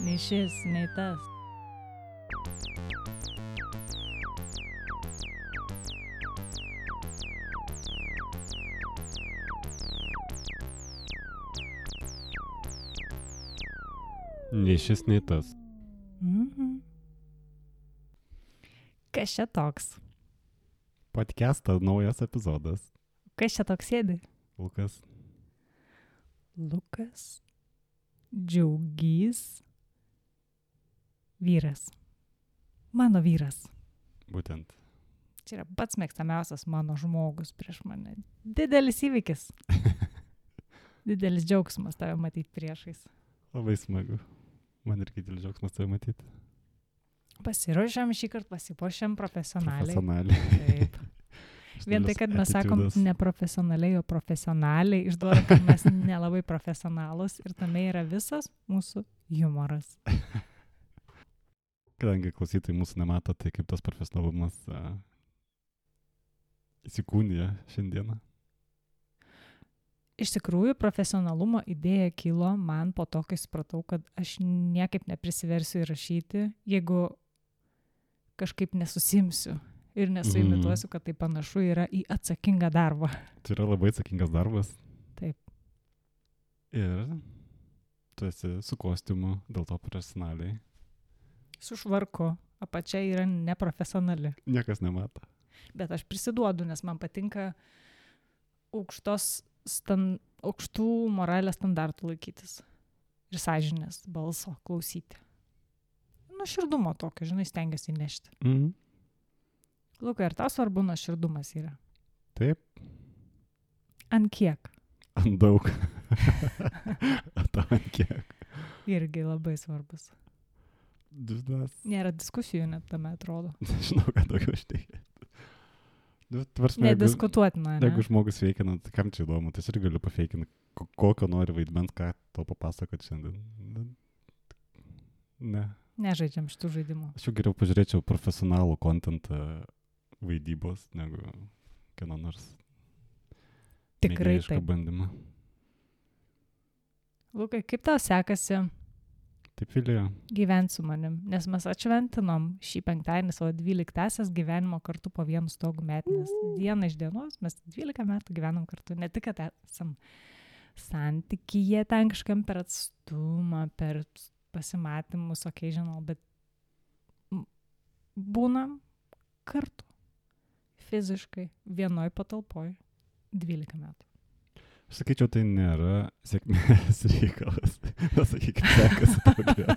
Nei šis, nei tas. Nei šis, nei tas. Mhm. Kas čia toks? Podcastas naujas epizodas. Kas čia toks sėdi? Lukas. Lukas. Džiaugys. Vyras. Mano vyras. Būtent. Čia yra pats mėgstamiausias mano žmogus prieš mane. Didelis įvykis. Didelis džiaugsmas tave matyti priešais. Labai smagu. Man irgi didelis džiaugsmas tave matyti. Pasiruošėm šį kartą, pasipuošėm profesionaliai. Profesionaliai. Taip. Vien tai, kad mes sakom neprofesionaliai, o profesionaliai, išduoda, kad mes nelabai profesionalus ir tame yra visas mūsų humoras. Kadangi klausytojai mūsų nemato, tai kaip tas profesionalumas a, įsikūnija šiandieną. Iš tikrųjų, profesionalumo idėja kilo man po to, kai supratau, kad aš niekaip neprisiversiu įrašyti, jeigu kažkaip nesusimsiu ir nesuimituosiu, kad tai panašu yra į atsakingą darbą. Tai yra labai atsakingas darbas. Taip. Ir tu esi su kostiumu, dėl to profesionaliai. Su švarku, apačia yra neprofesionali. Niekas nemato. Bet aš prisiduodu, nes man patinka aukštos, stan, aukštų moralės standartų laikytis. Ir sąžinės balso klausyti. Nuoširdumo tokio, žinai, stengiuosi nešti. Mhm. Lukai, ar tau svarbu nuoširdumas yra? Taip, Ant kiek? ant daug. Ant kiek. Irgi labai svarbus. Dusnas. Nėra diskusijų net tame atrodo. Nežinau, ką daugiau aš teigiu. Nu, jeigu, Nediskutuotina. Ne? jeigu žmogus veikia, nu, tai kam čia įdomu, tai aš irgi galiu pafeikinti, ko- kokio nori vaidmens, ką to papasakot šiandien. Nu, Ne. Nežaidžiam šitų žaidimų. Aš jau geriau pažiūrėčiau profesionalų kontentą vaidybos, negu kieno nors Tikrai taip. bandymą. Lukai, kaip tau sekasi Taip, Vilija. gyventi su manim? Nes mes atšventinom šį penktadienį savo 12-asias gyvenimo kartu po vienu stogu metinės. Diena iš dienos mes 12 metų gyvenam kartu. Ne tik, kad esam santykyje ten kažkam per atstumą, per pasimatymus, okei, okay, žinau, bet būnam kartu. Fiziškai, vienoj patalpoj. 12 metų. Aš sakyčiau, tai nėra sėkmės reikalas. Sakykime, sekasi tau.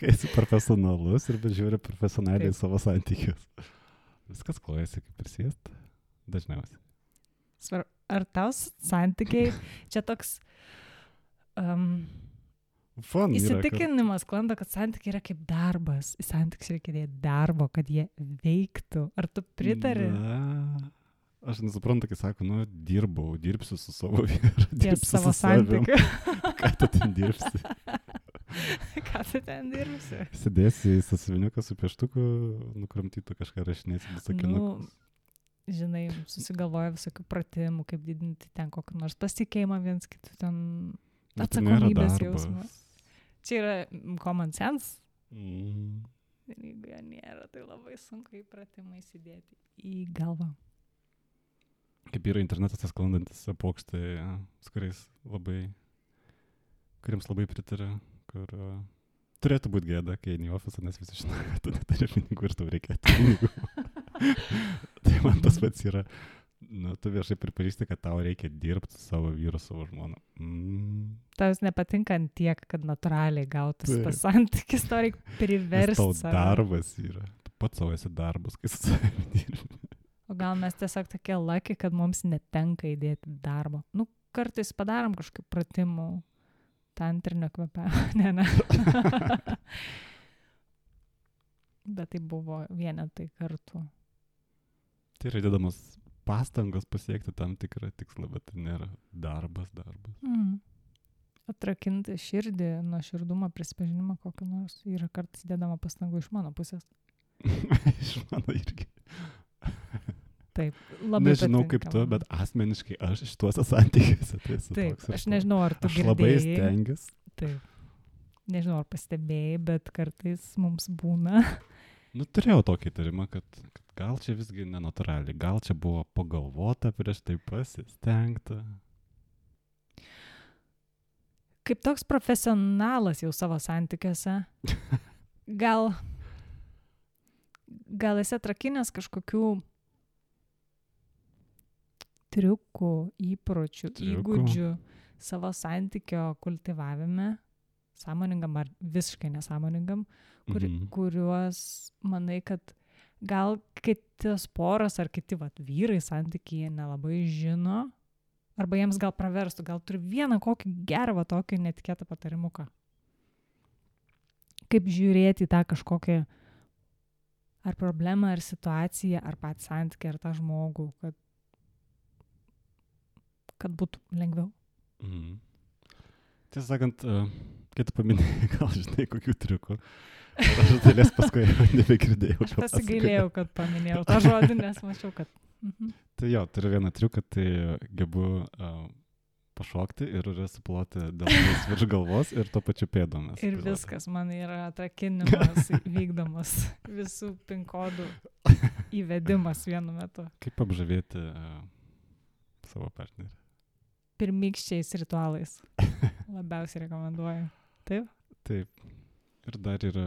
Kai esi profesionalus ir bežiūri profesionaliai Taip. savo santykius. Viskas klojasi kaip prisėst. Dažniausiai. Svar, ar tau santykiai čia toks um, Fun. įsitikinimas klando, kad santykiai yra kaip darbas. Į santykius reikia dėti darbo, kad jie veiktų. Ar tu pritari? Na, aš nesuprantu, kai sako, nu, dirbau, dirbsiu su savo vyru. Ties savo santykiu. Ką tu ten dirbsi? Ką tu ten dirbsi? Sėdėsi į sasviniuką su pieštuku, nukramtytų kažką rašinėsi, visą kiną. Nu, žinai, susigalvoja visokių pratimų, kaip didinti ten kokį nors pasitikėjimą viens kitų ten. Nu, tai atsakomybės darbas. Čia yra mm, common sense. Mm. Ir jeigu jo nėra, tai labai sunku įpratimą įsidėti į galvą. Kaip yra internetas tas sklandantis pokštai, su kuriais labai, kuriems labai pritarė, kur uh, turėtų būti gėda, kai eini į ofisą, nes visi žino, kad tu neturi pinigų ir tau reikėtų pinigų. tai man tas pats yra, nu, tu viešai pripažįsti, kad tau reikia dirbti savo vyru, savo žmona. Mm. Tau jis nepatinka ant tiek, kad natūraliai gautas Taip. tas santykis, to reikia priversti. tau save. darbas yra. Tu pats savo esi darbas, kai su savimi dirbi. O gal mes tiesiog tokie laki, kad mums netenka įdėti darbo. Nu, kartais padarom kažkokių pratimų, tantrinio kvepavimo. ne, ne. Bet tai buvo vienetai kartu. Tai yra dėdamas pastangos pasiekti tam tikrą tikslą, bet tai nėra darbas, darbas. Mm. Atrakinti širdį, nuo širdumo prisipažinimą kokį nors yra kartais dėdama pastangų iš mano pusės. Iš mano irgi. Taip, labai Nežinau kaip patinka tu, man. bet asmeniškai aš šituose santykiuose tai esu Taip, toks aš nežinau, ar tu Aš labai girdėjai. stengiuosi. Taip. Nežinau, ar pastebėjai, bet kartais mums būna. Nu, turėjau tokį įtarimą, kad, kad gal čia visgi nenatūraliai, gal čia buvo pagalvota prieš tai pasistengta. Kaip toks profesionalas jau savo santykiuose, gal, gal esi atrakinęs kažkokių triukų, įpročių, Triukų? įgūdžių savo santykio kultivavime, sąmoningam ar visiškai nesąmoningam, kur, Mhm. kuriuos manai, kad gal kitos poros ar kiti vat, vyrai santykyje nelabai žino, arba jiems gal praverstų, gal turi vieną kokį gerą va tokį netikėtą patarimuką. Kaip žiūrėti į tą kažkokią ar problemą, ar situaciją, ar patį santykį, ar tą žmogų, kad, kad būtų lengviau. Mhm. Tiesą sakant, e, kai tu paminėjai, gal žinai, kokių triukų. Aš dalies paskui nebegirdėjau. Aš to pasigailėjau, kad paminėjau tą žodį, nes mačiau, kad... Mhm. Tai jo, turiu vieną triuką, tai gebu uh, pašokti ir suploti delnais virš galvos ir tuo pačiu pėdomis. Ir viskas, man yra atrakinimas vykdomas, visų pin kodų įvedimas vienu metu. Kaip apžavėti uh, savo partnerį? Pirmykščiais ritualais. Labiausiai rekomenduoju. Taip. Taip. Ir dar yra...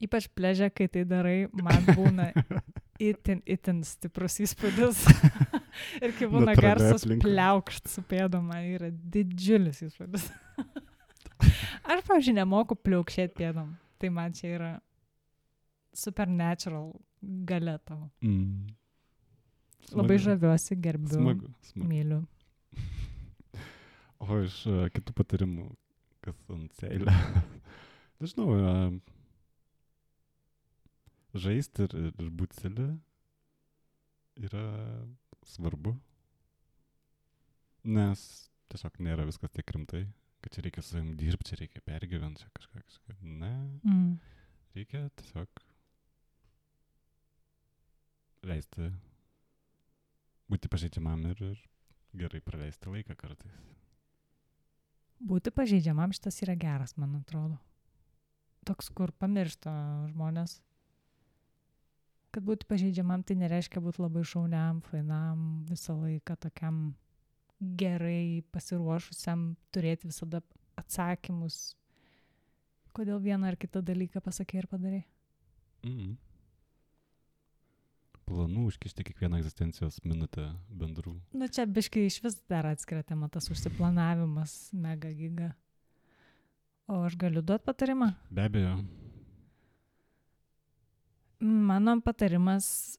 Ypač pležia, kai tai darai, man būna itin, itin stiprus įspūdis. ir kai būna garsas pliaukšt su pėdom, man yra didžiulis įspūdis. Aš, pavyzdžiui, nemoku pliaukšėti pėdom. Tai man čia yra supernatural galia tavo. Mm. Labai Smagu. žaviuosi, gerbiu, Smagu. smagu. myliu. O iš uh, kitų patarimų, kas ant seilę. Nežinau, uh, žaisti ir, ir būti celė yra svarbu. Nes tiesiog nėra viskas tiek rimtai, kad čia reikia su savim dirbti, čia reikia pergyventi, čia kažką, kažką. Ne, Mm. reikia tiesiog leisti būti pažeidžiamam ir, ir gerai praleisti laiką kartais. Būti pažeidžiamam šitas yra geras, man atrodo. Toks, kur pamiršta žmonės. Kad būti pažeidžiamam tai nereiškia būti labai šauniam, fainam, visą laiką tokiam gerai pasiruošusiam, turėti visada atsakymus, kodėl vieną ar kitą dalyką pasakė ir padarai. Mhm. Planų užkišti kiekvieną egzistencijos minutę bendrų. Nu čia biškai iš vis dar atskiria tema tas užsiplanavimas, mega giga. O aš galiu duoti patarimą? Be abejo, Mano patarimas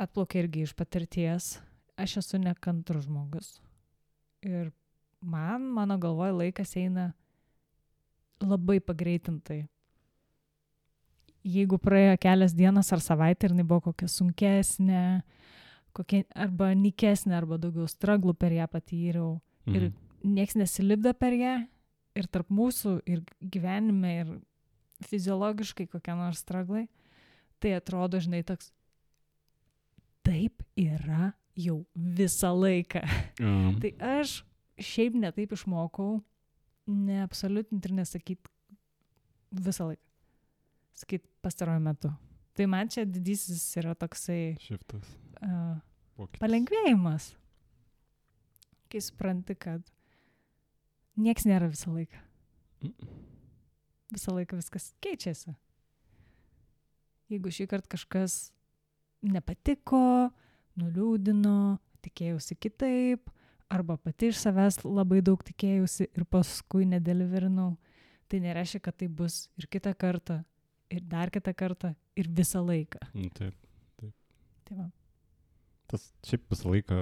atplaukia irgi iš patirties. Aš esu nekantrus žmogus. Ir man, mano galvoje, laikas eina labai pagreitintai. Jeigu praėjo kelias dienas ar savaitė ir jinai buvo kokia sunkesnė, kokia arba nikesnė, arba daugiau straglų per ją patyriau, Ir Mhm. nieks nesilipdo per ją, ir tarp mūsų, ir gyvenime, ir fiziologiškai kokie nors straglai, tai atrodo, žinai, toks, taip yra jau visą laiką. Um, Tai aš šiaip netaip išmokau neabsoliutinti ir nesakyti visą laiką. Sakyt pastaruoju metu. Tai man čia didysis yra toksai Šiftas. uh, Pokytis. palengvėjimas. Kai supranti, kad nieks nėra visą laiką. Visą laiką viskas keičiasi. Jeigu šį kartą kažkas nepatiko, nuliūdino, tikėjausi kitaip, arba pati iš savęs labai daug tikėjausi ir paskui nedeliverinau, tai nereiškia, kad tai bus ir kitą kartą, ir dar kitą kartą, ir visą laiką. Mm, Taip. Tai va. Tas šiaip visą laiką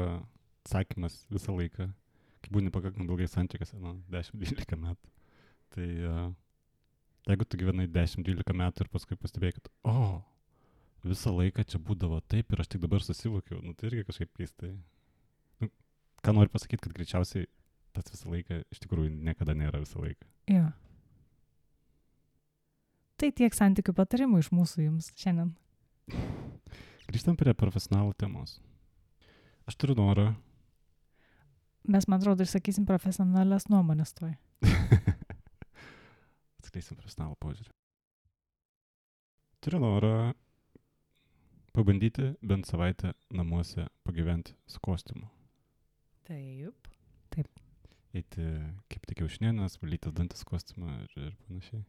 atsakymas visą laiką, kai būni pakankamai ilgai santykiuose, nu, 10-12 metų. Tai uh, jeigu tu gyvenai 10-12 metų ir paskui pastebėjai, kad, o, oh, visą laiką čia būdavo taip ir aš tik dabar susivokiau, nu tai irgi kažkaip keistai. Nu, ką noriu pasakyti, kad greičiausiai tas visą laiką iš tikrųjų niekada nėra visą laiką. Jo. Tai tiek santykių patarimų iš mūsų jums šiandien. Grįžtam prie profesionalų temos. Aš turiu norą. Mes, man atrodo, išsakysim profesionalias nuomonės toj. Atskleisim profesionalų požiūrį. Turiu norą pabandyti bent savaitę namuose pagyventi su kostiumu. Taip. Eiti kaip tik kiaušinienės, valytis dantis kostiumą ir, ir panašiai.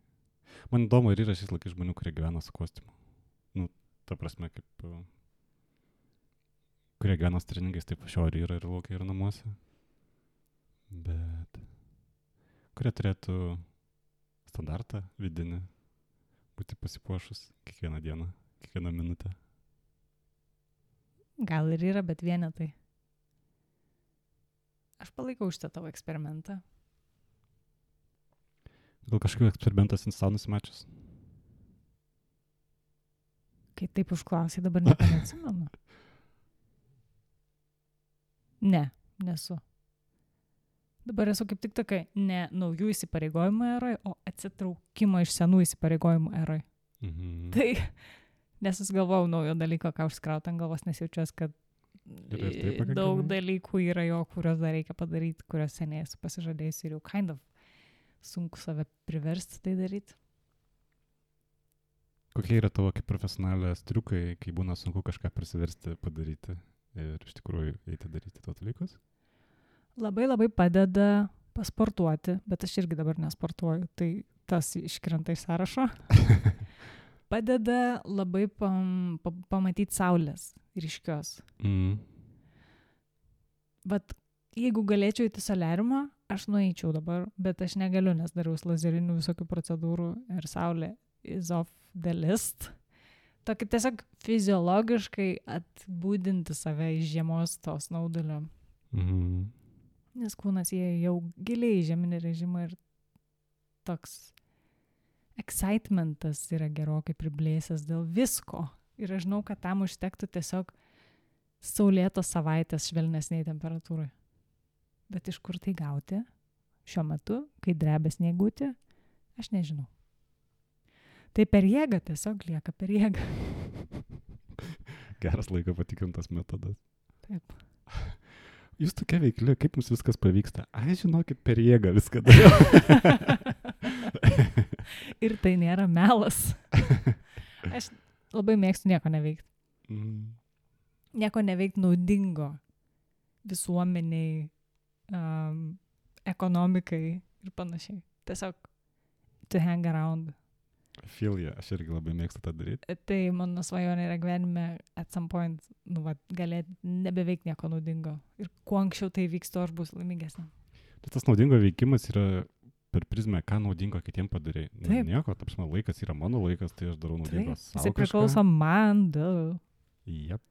Man įdomu, ar yra šis laikais žmonių, kurie gyvena su kostiumu. Nu, ta prasme, kaip... uh, kurie gyvena su treningais, taip šio ir yra ir laukia ir namuose. Bet... kurie turėtų standartą vidinį, būti pasipuošus kiekvieną dieną, kiekvieną minutę. Gal ir yra, bet vienetai. Aš palaikau šitą tavo eksperimentą. Gal kažkokiu eksperimentas ant savo nusimačius? Kai taip užklausai, dabar neatsimenu. Ne, nesu. Dabar esu kaip tik tokia ne naujų įsipareigojimų eroj, o atsitraukimo iš senų įsipareigojimų eroj. Mhm. Tai nesusigalvojau naujo dalyko, ką užskrauti ant galvos, nes jaučiuosi, kad Ir ir taip i- daug dalykų yra jo, kuriuos dar reikia padaryti, kuriuos seniai esu pasižadėjęs ir jau kind of sunku save priversti tai daryti. Kokie yra tavo kaip profesionalės triukai, kai būna sunku kažką prisiversti padaryti ir iš tikrųjų eiti daryti tuos dalykus? Labai labai padeda pasportuoti, bet aš irgi dabar nesportuoju, tai tas iškrenta iš sąrašo. Padeda labai pam, pa, pamatyti saulės ryškios. Mm. Vat jeigu galėčiau įti solariumą, aš nueičiau dabar, bet aš negaliu, nes dariau lazerinių visokių procedūrų ir saulė is off the list. Tokį tiesiog fiziologiškai atbūdinti save iš žiemos tos naudulio. Mhm. Nes kūnas jie jau giliai į žeminį režimą ir toks excitementas yra gerokai priblėsęs dėl visko. Ir aš žinau, kad tam užtektų tiesiog saulėtos savaitės švelnesniai temperatūrai. Bet iš kur tai gauti šiuo metu, kai drebės negūti, aš nežinau. Tai per jėgą tiesiog lieka per jėgą. Geras laiko patikrintas metodas. Taip. Jūs tokia veikli, kaip jums viskas pavyksta? Ai, žinokit, per jėgą viską dariau. Ir tai nėra melas. Aš labai mėgstu nieko neveikti. Mm. nieko neveikti naudingo visuomeniai, um, ekonomikai ir panašiai. Tiesiog to hang around. Filija, aš irgi labai mėgstu tą daryti. Tai mano svajonė yra gyvenime at some point, nu, va, galėti nebeveikti nieko naudingo. Ir kuo anksčiau tai vyks, tuo aš bus laimingesnė. Tai tas naudingo veikimas yra per prizmę, ką naudingo kitiem padarė. Nu, nieko, ta prasme, laikas yra mano laikas, tai aš darau naudingo. Taip, Jisai priklauso man, du. Jep.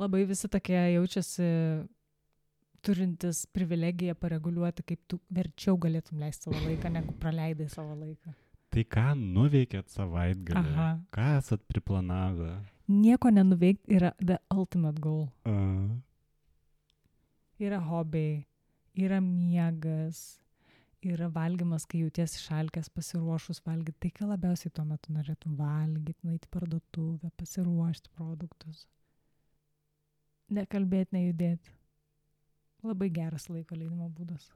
Labai visi tokie jaučiasi turintis privilegiją pareguliuoti, kaip tu verčiau galėtum leisti savo laiką, negu praleidai savo laiką. Tai ką nuveikėt savaitgalį? Ką esat priplanavę? Nieko nenuveikti yra the ultimate goal. Uh, Yra hobiai, yra miegas, yra valgymas, kai jautiesi šalkės pasiruošus valgyti. Tai, ką labiausiai tuo metu norėtum valgyti, nueiti parduotuvę, pasiruošti produktus. Nekalbėti, nejudėti. Labai geras laiko leidimo būdas.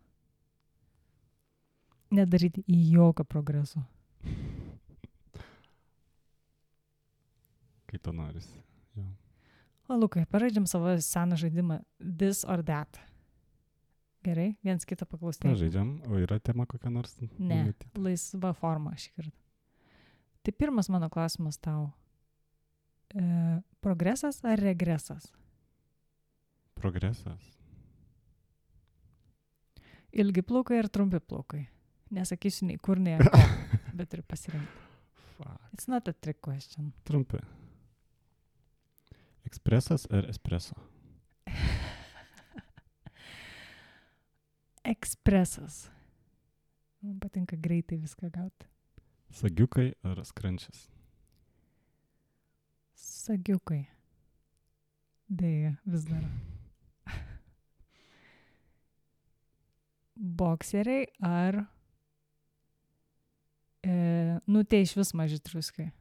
Nedaryti jokio progreso. kai to norisi. Jo. O Lukai, pažaidžiam savo seną žaidimą This or That. Gerai, viens kitą paklausti. Pažaidžiam, o yra tema kokia nors? Ne, laisva forma šį kartą. Tai pirmas mano klausimas tau. E, progresas ar regresas? Progresas. Ilgi plaukai ar trumpi plaukai? Nesakysiu nei kur, nei ko, bet ir pasirinkti. Fuck. It's not a trick question. Trumpi. Ekspresas ar espreso? Ekspresas. Man patinka greitai viską gauti. Sagiukai ar skrančias? Sagiukai. Dėja, vis dar. Bokseriai ar... E, nu, tai iš vis maži truskai.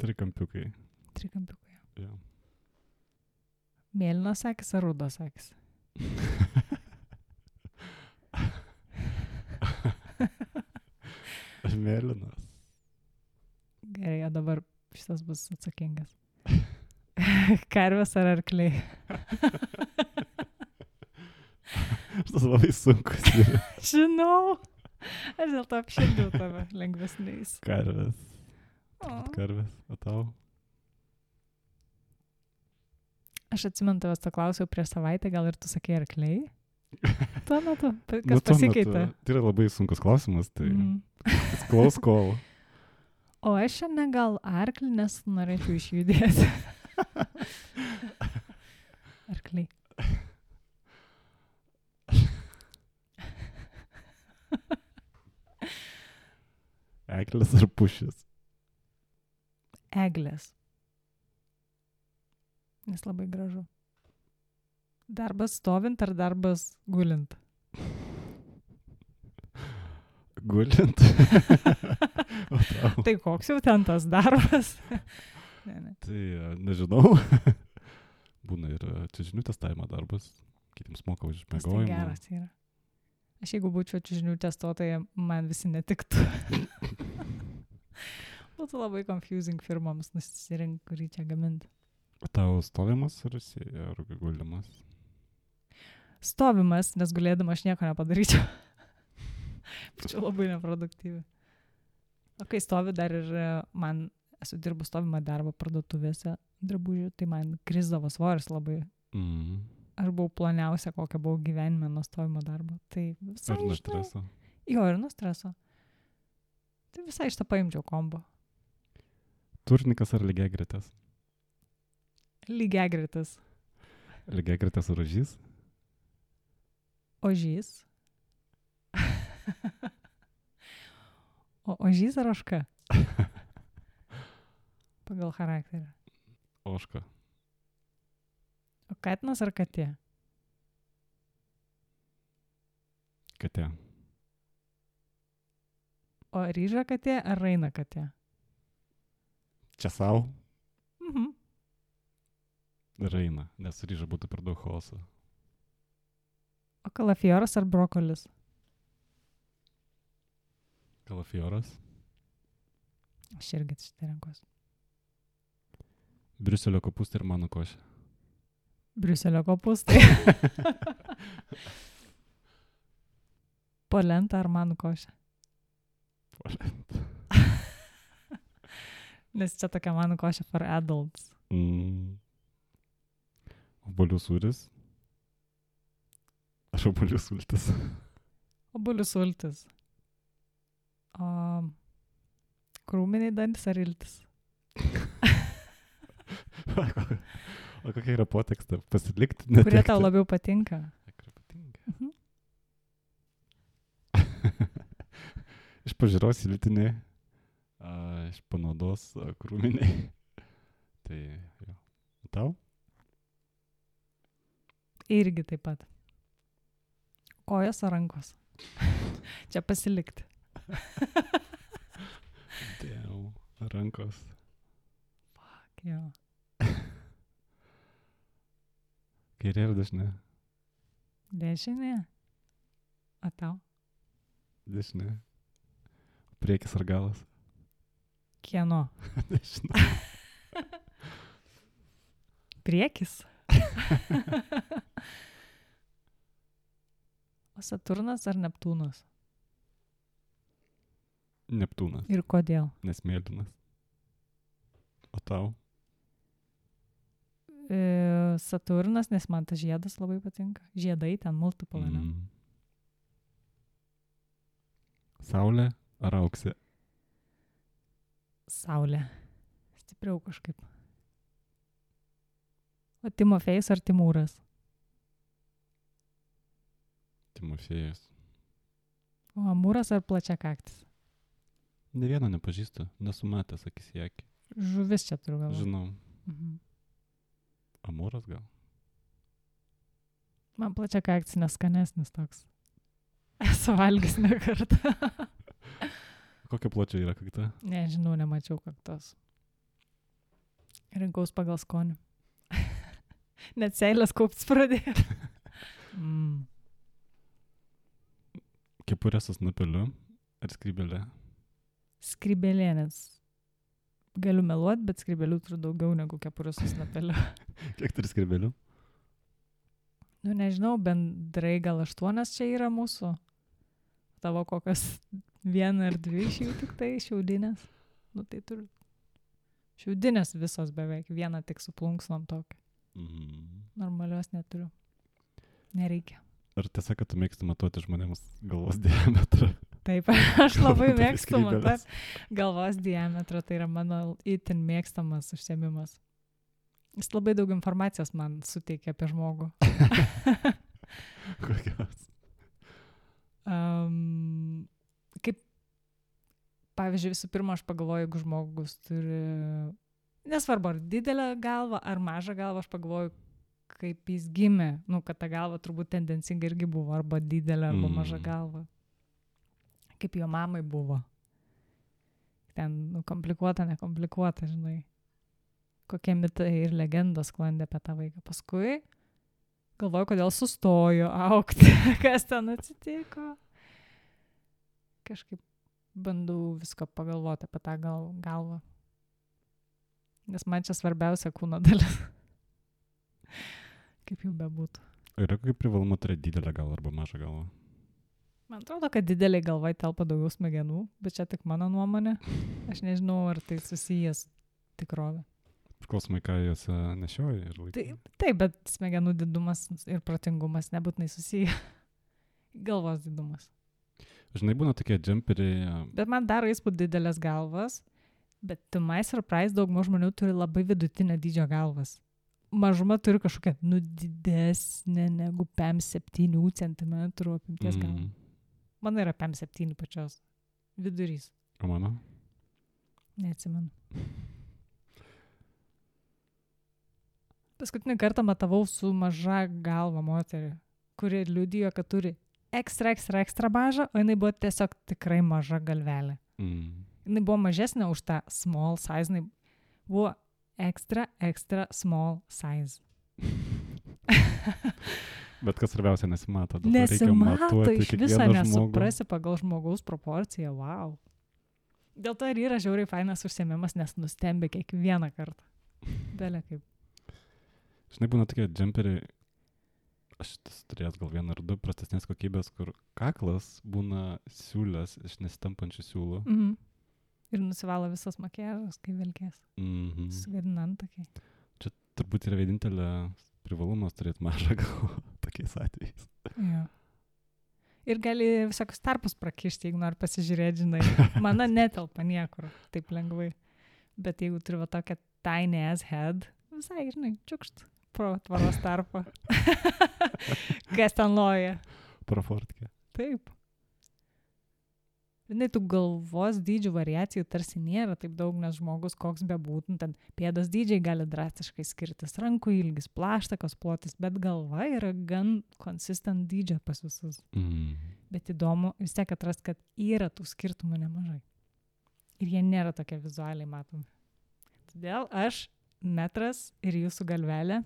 Trikampiukai. Trikampiukai. Jo. Mėlynos akis ar rudos akis? Mėlynas. Gerai, o dabar šitas bus atsakingas. Karvės ar arkliai? Šitas labai sunkus. Žinau. Aš dėl to apšildžiau tave lengvesniais. Karvės. Karvės. O tau? Aš atsimenu, tavęs to klausiau prieš savaitę, gal ir tu sakei arkliai? Tuo metu, Nu, kas tuo pasikeitė? metu- Tai yra labai sunkus klausimas, tai Mm. klaus kol. O aš šiandien gal arklį, nes norėčiau išjudėti. Arkliai. Eklės ar pušis. Eglės. Nes labai gražu. Darbas stovint ar darbas gulint? Gulint. Tai koks jau ten tas darbas? ne, ne. Tai e, nežinau. Būna ir e, čiažinių testavimo darbas. Kitiems moka už Tas tai geras yra. Aš jeigu būčiau čiūžinių testuotoja, man visi netiktų. Būtų labai confusing firmoms nusisirinkti, kurį čia gaminti. Tau stovimas ar, ar gulimas? Stovimas, nes gulėdama aš nieko nepadaryčiau. Būčiau labai neproduktyvi. O kai stovi dar ir e, man, esu dirbus stovimą darbą parduotuvėse drabužių, tai man krizdavo svoris labai. Mm. Buvau ploniausia, kokia buvau gyvenime nuo stovimo darbo. Tai visai Ar nuo streso? Jo, ir nuo streso. Tai visai iš to paimčiau kombo. Turnikas ar lygiai gretas? Lygiai greitas. Lygiai gretas rožys? Ožys. o ožys ar oška? Pagal charakterį. Oška. O katinas ar katė? Katė. O ryža katė ar raina katė? Čia savo? Mhm. Raina, nes ryža būtų per daug chaoso. O kalafioras ar brokolis? Kalafioras. Aš irgi šitą renkuosi. Briuselio kopūstai ir mano košė. Briuselio kopūstai. Polenta ar manų košė? Nes čia tokia manų košė for adults. Mm. Obolių sūris. Aš obolių sultis. Obuolių sultis. O krūminiai dantis ar iltis? o kokia yra potekstė? Pasilikti? Kurie tau labiau patinka. Mhm. iš pažiūros iltiniai, a, iš panaudos krūminiai. tai jo. Tau? Irgi taip pat. Kojos ar rankos? Čia pasilikti. Dėl rankos. Jo. Kairė ir dešinė. Dešinė. O tau? Dešinė. Priekis ar galas? Kieno? Dešinė. Priekis. o Saturnas ar Neptūnas? Neptūnas, Ir kodėl? nes mėlynas. O tau? E, Saturnas, nes man tas žiedas labai patinka. Žiedai ten multiple. Mm. Saulė ar auksė? Saulė. Stipriau kažkaip. O Timofejus ar Timūras? Timofėjas. O Amūras ar Plačiakaktis? Ne vieną nepažįstu, nesu matęs akis į akį. Žuvis čia turiu galvoje. Žinau, Mhm. amūras gal. Man Plačiakaktis neskanesnis toks. Esu valgys ne kartą. Kokia plačia yra kakta? Nežinau, nemačiau kaktos. Rinkaus pagal skonį. Net seilės kauptis pradėjo. Mm. Kepurė su snapeliu ar skrybelė? Skrybelė, nes galiu meluoti, bet skrybelių turiu daugiau negu kepurės su snapeliu. Kiek turi skrybelių? Nu, nežinau, bendrai gal aštuonias čia yra mūsų. Tavo kokios viena ar dvi iš jų tik tai šiaudinės. Nu, tai turiu. Šiaudinės visos beveik, viena tik su plunksnom tokia. Mm. Normalios neturiu. Nereikia. Ar tiesa, kad tu mėgsti matuoti žmonėms galvos diametrą? Taip, aš labai mėgstu matuoti galvos diametrą, tai yra mano itin mėgstamas užsiemimas. Jis labai daug informacijos man suteikia apie žmogų. Kokios? Um, kaip, pavyzdžiui, visų pirma, aš pagalvoju, jeigu žmogus turi, nesvarbu, ar didelę galvą, ar mažą galvą, aš pagalvoju, kaip jis gimė. Nu, kad ta galva turbūt tendencinga irgi buvo, arba didelė, arba mm. maža galva. Kaip jo mamai buvo. Ten, nu, komplikuota, nekomplikuota, žinai. Kokie mitai ir legendos sklandė apie tą vaiką. Paskui galvoju, kodėl sustojo aukti, kas ten atsitiko. Kažkaip bandau visko pagalvoti apie tą gal, galvą. Nes man čia svarbiausia kūno dalis. Kaip jau bebūtų. Yra kaip privaloma turėti didelę galvą arba mažą galvą? Man atrodo, kad dideliai galvai telpa daugiau smegenų, bet čia tik mano nuomonė. Aš nežinau, ar tai susijęs tikrovė. Priklausomai, ką juose nešioji ir laikai. Taip, taip, bet smegenų didumas ir protingumas nebūtinai susiję. Galvos didumas. Žinai, būna tokie džemperiai. a, Bet man daro įspūdį didelės galvas, bet to my surprise daugumos žmonių turi labai vidutinio dydžio galvas. Mažuma turi kažkokią, nu, didesnę negu 5-7 cm apimties galvą. mm, Mano yra 5-7 pačios. Vidurys. O mano? Neatsimenu. Paskutinį kartą matavau su maža galva moterį, kuri liudijo, kad turi ekstra, ekstra, ekstra mažą, o jinai buvo tiesiog tikrai maža galvelė. Mm. Jinai buvo mažesnė už tą small size, jinai buvo extra, extra small size. Bet kas svarbiausia, nesimato. Nesimato iš viso, nesuprasi pagal žmogaus proporciją, wow. Dėl to ir yra žiauriai fainas užsiemimas, nes nustembi kiekvieną kartą. Belė kaip. Žinai, būna tokie džemperiai, aš turėjęs gal vieną ar du prastesnės kokybės, kur kaklas būna siūlės iš nesitampančių siūlų. Mhm. Ir nusivalo visas makiažas, kai vilkės. Mhm. Sugadinant tokiai. Turbūt yra vienintelė privalumas turėti mažą galvą tokiais atvejais. Jo. Ir gali visokius tarpus prakišti, jeigu nori pasižiūrėti, žinai. Mano netelpa niekur taip lengvai. Bet jeigu turi va tokią tiny ass head, visai, žinai, čiukšt pro tvaros tarpą. Kas ten loja? Profortkė. Taip. Žinai, tų galvos dydžių variacijų tarsi nėra taip daug, nes žmogus koks bebūtų, ten pėdos dydžiai gali drastiškai skirtis, rankų ilgis, plaštakos plotis, bet galva yra gan konsistent dydžio pas visus. Mm. Bet įdomu vis tiek atrast, kad yra tų skirtumų nemažai. Ir jie nėra tokie vizualiai matomi. Todėl aš metras ir jūsų galvelė,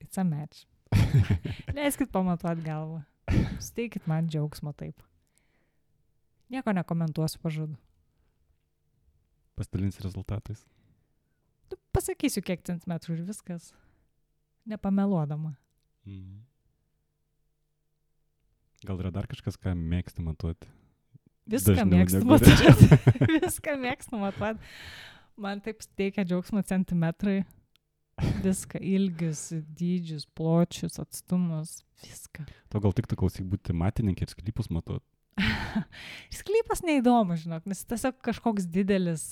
it's a match. Leiskit pamatuot galvą. Steikit man džiaugsmo taip. Nieko nekomentuosiu, pažadu. Pasidalins rezultatais. Tu pasakysiu, kiek centimetrų ir viskas. Nepameluodama. Mm. Gal yra dar kažkas, ką mėgsti matuoti? Viską mėgstu matuoti. Viską mėgstu matuoti. Man taip teikia džiaugsmo centimetrai. Viską. Ilgius, dydžius, pločius, atstumus. Viską. To gal tik tu klausyk būti matininkė ir sklypus matuoti. Sklypas neįdomu, žinok, nes tiesiog kažkoks didelis,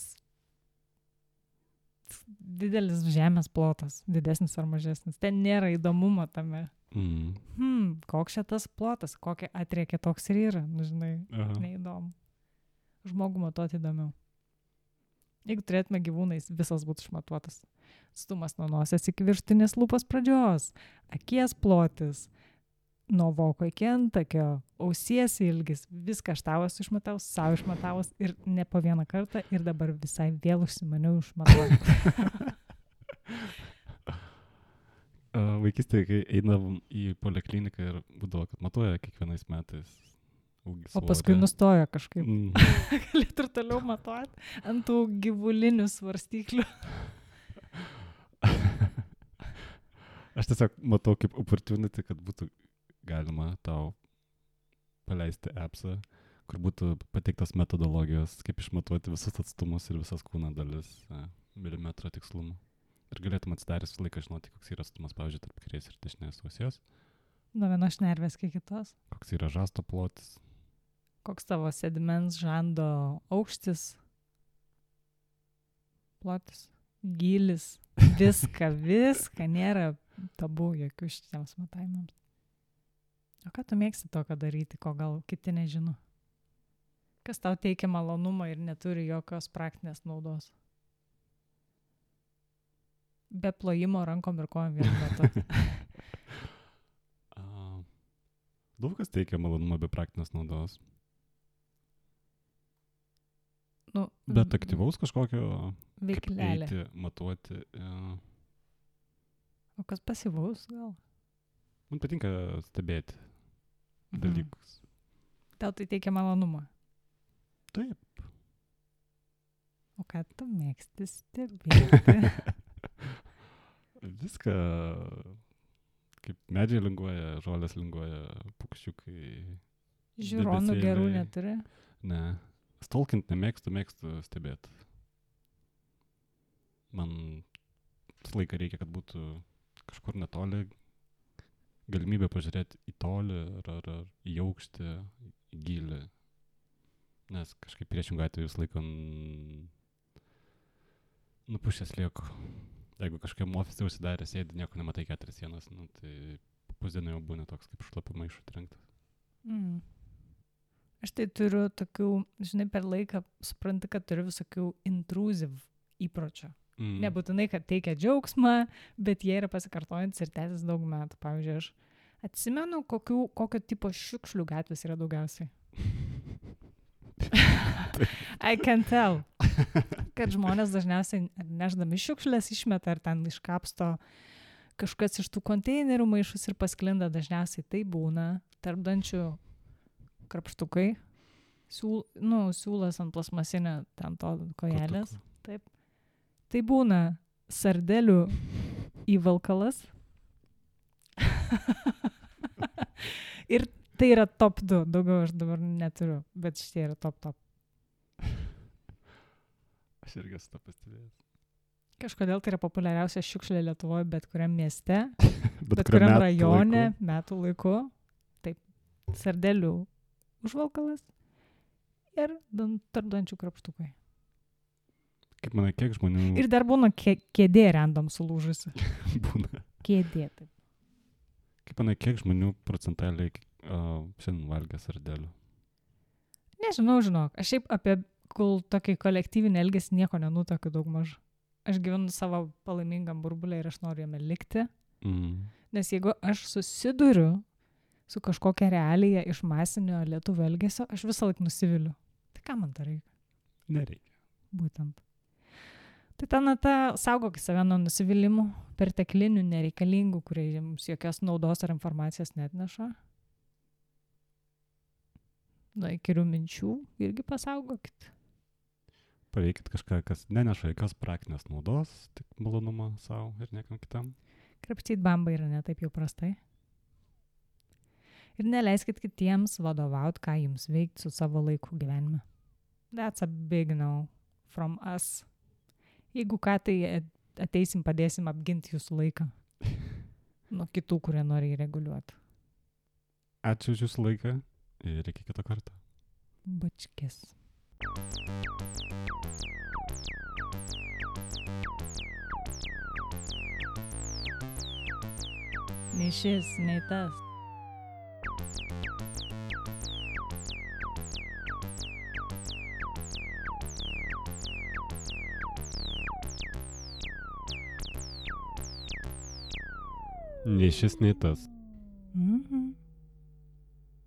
didelis žemės plotas, didesnis ar mažesnis. Ten nėra įdomumo tame. Mm. Hmm, koks čia tas plotas, kokia atriekė toks ir yra, nu, žinai, Aha. neįdomu. Žmogų matuoti įdomiau. Jeigu turėtume gyvūnais, visas būtų išmatuotas. Stumas nuo nosies iki virštinės lūpos pradžios, akies plotis, nuo voko iki antakio, ausies ilgis, viską aš tavas išmatavus, savo išmatavus ir ne po vieną kartą ir dabar visai vėl užsimaniau išmatuoti. Uh, vaikystėje, kai einam į polikliniką ir būdavo, kad matuoja kiekvienais metais. ūgį, O paskui nustojo kažkaip. Mm. Galėtų ir toliau matuoti ant tų gyvulinių svarstyklių. Aš tiesiog matau kaip opportunity, kad būtų galima tau paleisti appsą, kur būtų pateiktas metodologijos, kaip išmatuoti visus atstumus ir visas kūno dalis e, milimetro tikslumu. Ir galėtum atsidaręs visą laiką žinoti, koks yra atstumas, pavyzdžiui, tarp kairės ir dešinės ausies, Nuo vienos šnervės iki kitos. koks yra žasto plotis. Koks tavo sedimens žando aukštis, plotis, gilis, viską, viską, nėra tabu jokių šitiems matavimams. O ką tu mėgsti tokio daryti, ko gal kiti nežino? Kas tau teikia malonumą ir neturi jokios praktinės naudos? Be plojimo rankom ir kojom vienu metu. Daug kas teikia malonumą be praktinės naudos. Nu, Bet aktyvaus kažkokio eiti, matuoti. e, O kas pasivaus gal? Man patinka stebėti Mhm. dalykus. Tau tai teikia malonumą. Taip. O ką tu mėgsti stebėti? Viską, kaip medžiai linguoja, žolės linguoja, paukščiukai. Žiūronų gerų neturi. Ne. Stalkint nemėgstu, mėgstu stebėti. Man visą laiką reikia, kad būtų kažkur netoli galimybė pažiūrėti į tolį ar, ar, ar į aukštį, į gilį. Nes kažkaip priešingų atveju visą laiką n- nupušęs lieku. Jeigu kažkokiam ofise užsidarė, sėdi, nieko nematai keturias sienas, nu, tai pusdienio jau būna toks kaip šlapų maišų trenktas. Mm. Aš tai turiu tokių, žinai, per laiką supranti, kad turiu visokių intruziv įpročių. Mm. Nebūtinai, kad teikia džiaugsmą, bet jie yra pasikartojantis ir tęsis daug metų. Pavyzdžiui, aš atsimenu, kokių, kokio tipo šiukšlių gatvės yra daugiausiai. I can tell. Kad žmonės dažniausiai neždami šiukšlės išmeta ar ten iškapsto kažkas iš tų konteinerių maišus ir pasklinda. Dažniausiai tai būna tarpdančių krapštukai, siūl, nu, siūlas ant plasmasinio ten to kojelės. Kotukų. Tai būna sardelių įvalkalas. ir tai yra top 2, daugiau aš dabar neturiu, bet šitie yra top top. Aš irgi esu tą pastebėjęs. Kažkodėl tai yra populiariausia šiukšlė Lietuvoje, bet kuriam mieste, bet, bet kuriam metų rajone, laiku. metų laiku. Taip, sardelių užvalkalas ir dan- tarpdančių krapštukai. Kaip manai, kiek žmonių Ir dar būna kė- kėdė random sulūžusi. būna? Kėdė. Taip. Kaip manai, kiek žmonių procentaliai uh, šiandien valgė sardelių? Nežinau, žinok, aš šiaip apie kol tokį kolektyvinį elgesį nieko nenutokiu daug maž. Aš gyvenu savo palaimingam burbulė ir aš noriu jame likti. Mm. Nes jeigu aš susiduriu su kažkokia realija iš masinio lietuvių elgesio, aš visą laiką nusiviliu. Tai ką man tai reikia? Nereikia. Būtent. Tai ta nata, saugok save nuo nusivylimų, perteklinių, nereikalingų, kurie jums jokios naudos ar informacijos net neša. Nuo įkyrių minčių irgi pasaugokit. Paveikit kažką, kas neneša jokios praktinės naudos, tik malonumą savo ir niekam kitam. Krapštyti bambą yra netaip jau prastai. Ir neleiskit kitiems vadovaut, ką jums veikti su savo laiku gyvenime. That's a big no from us. Jeigu ką, tai at- ateisim, padėsim apginti jūsų laiką nuo kitų, kurie nori jį reguliuoti. Ačiū už jūsų laiką ir iki kito karto. Bačkis. Nei šis, nei tas. Nei šis, nei tas.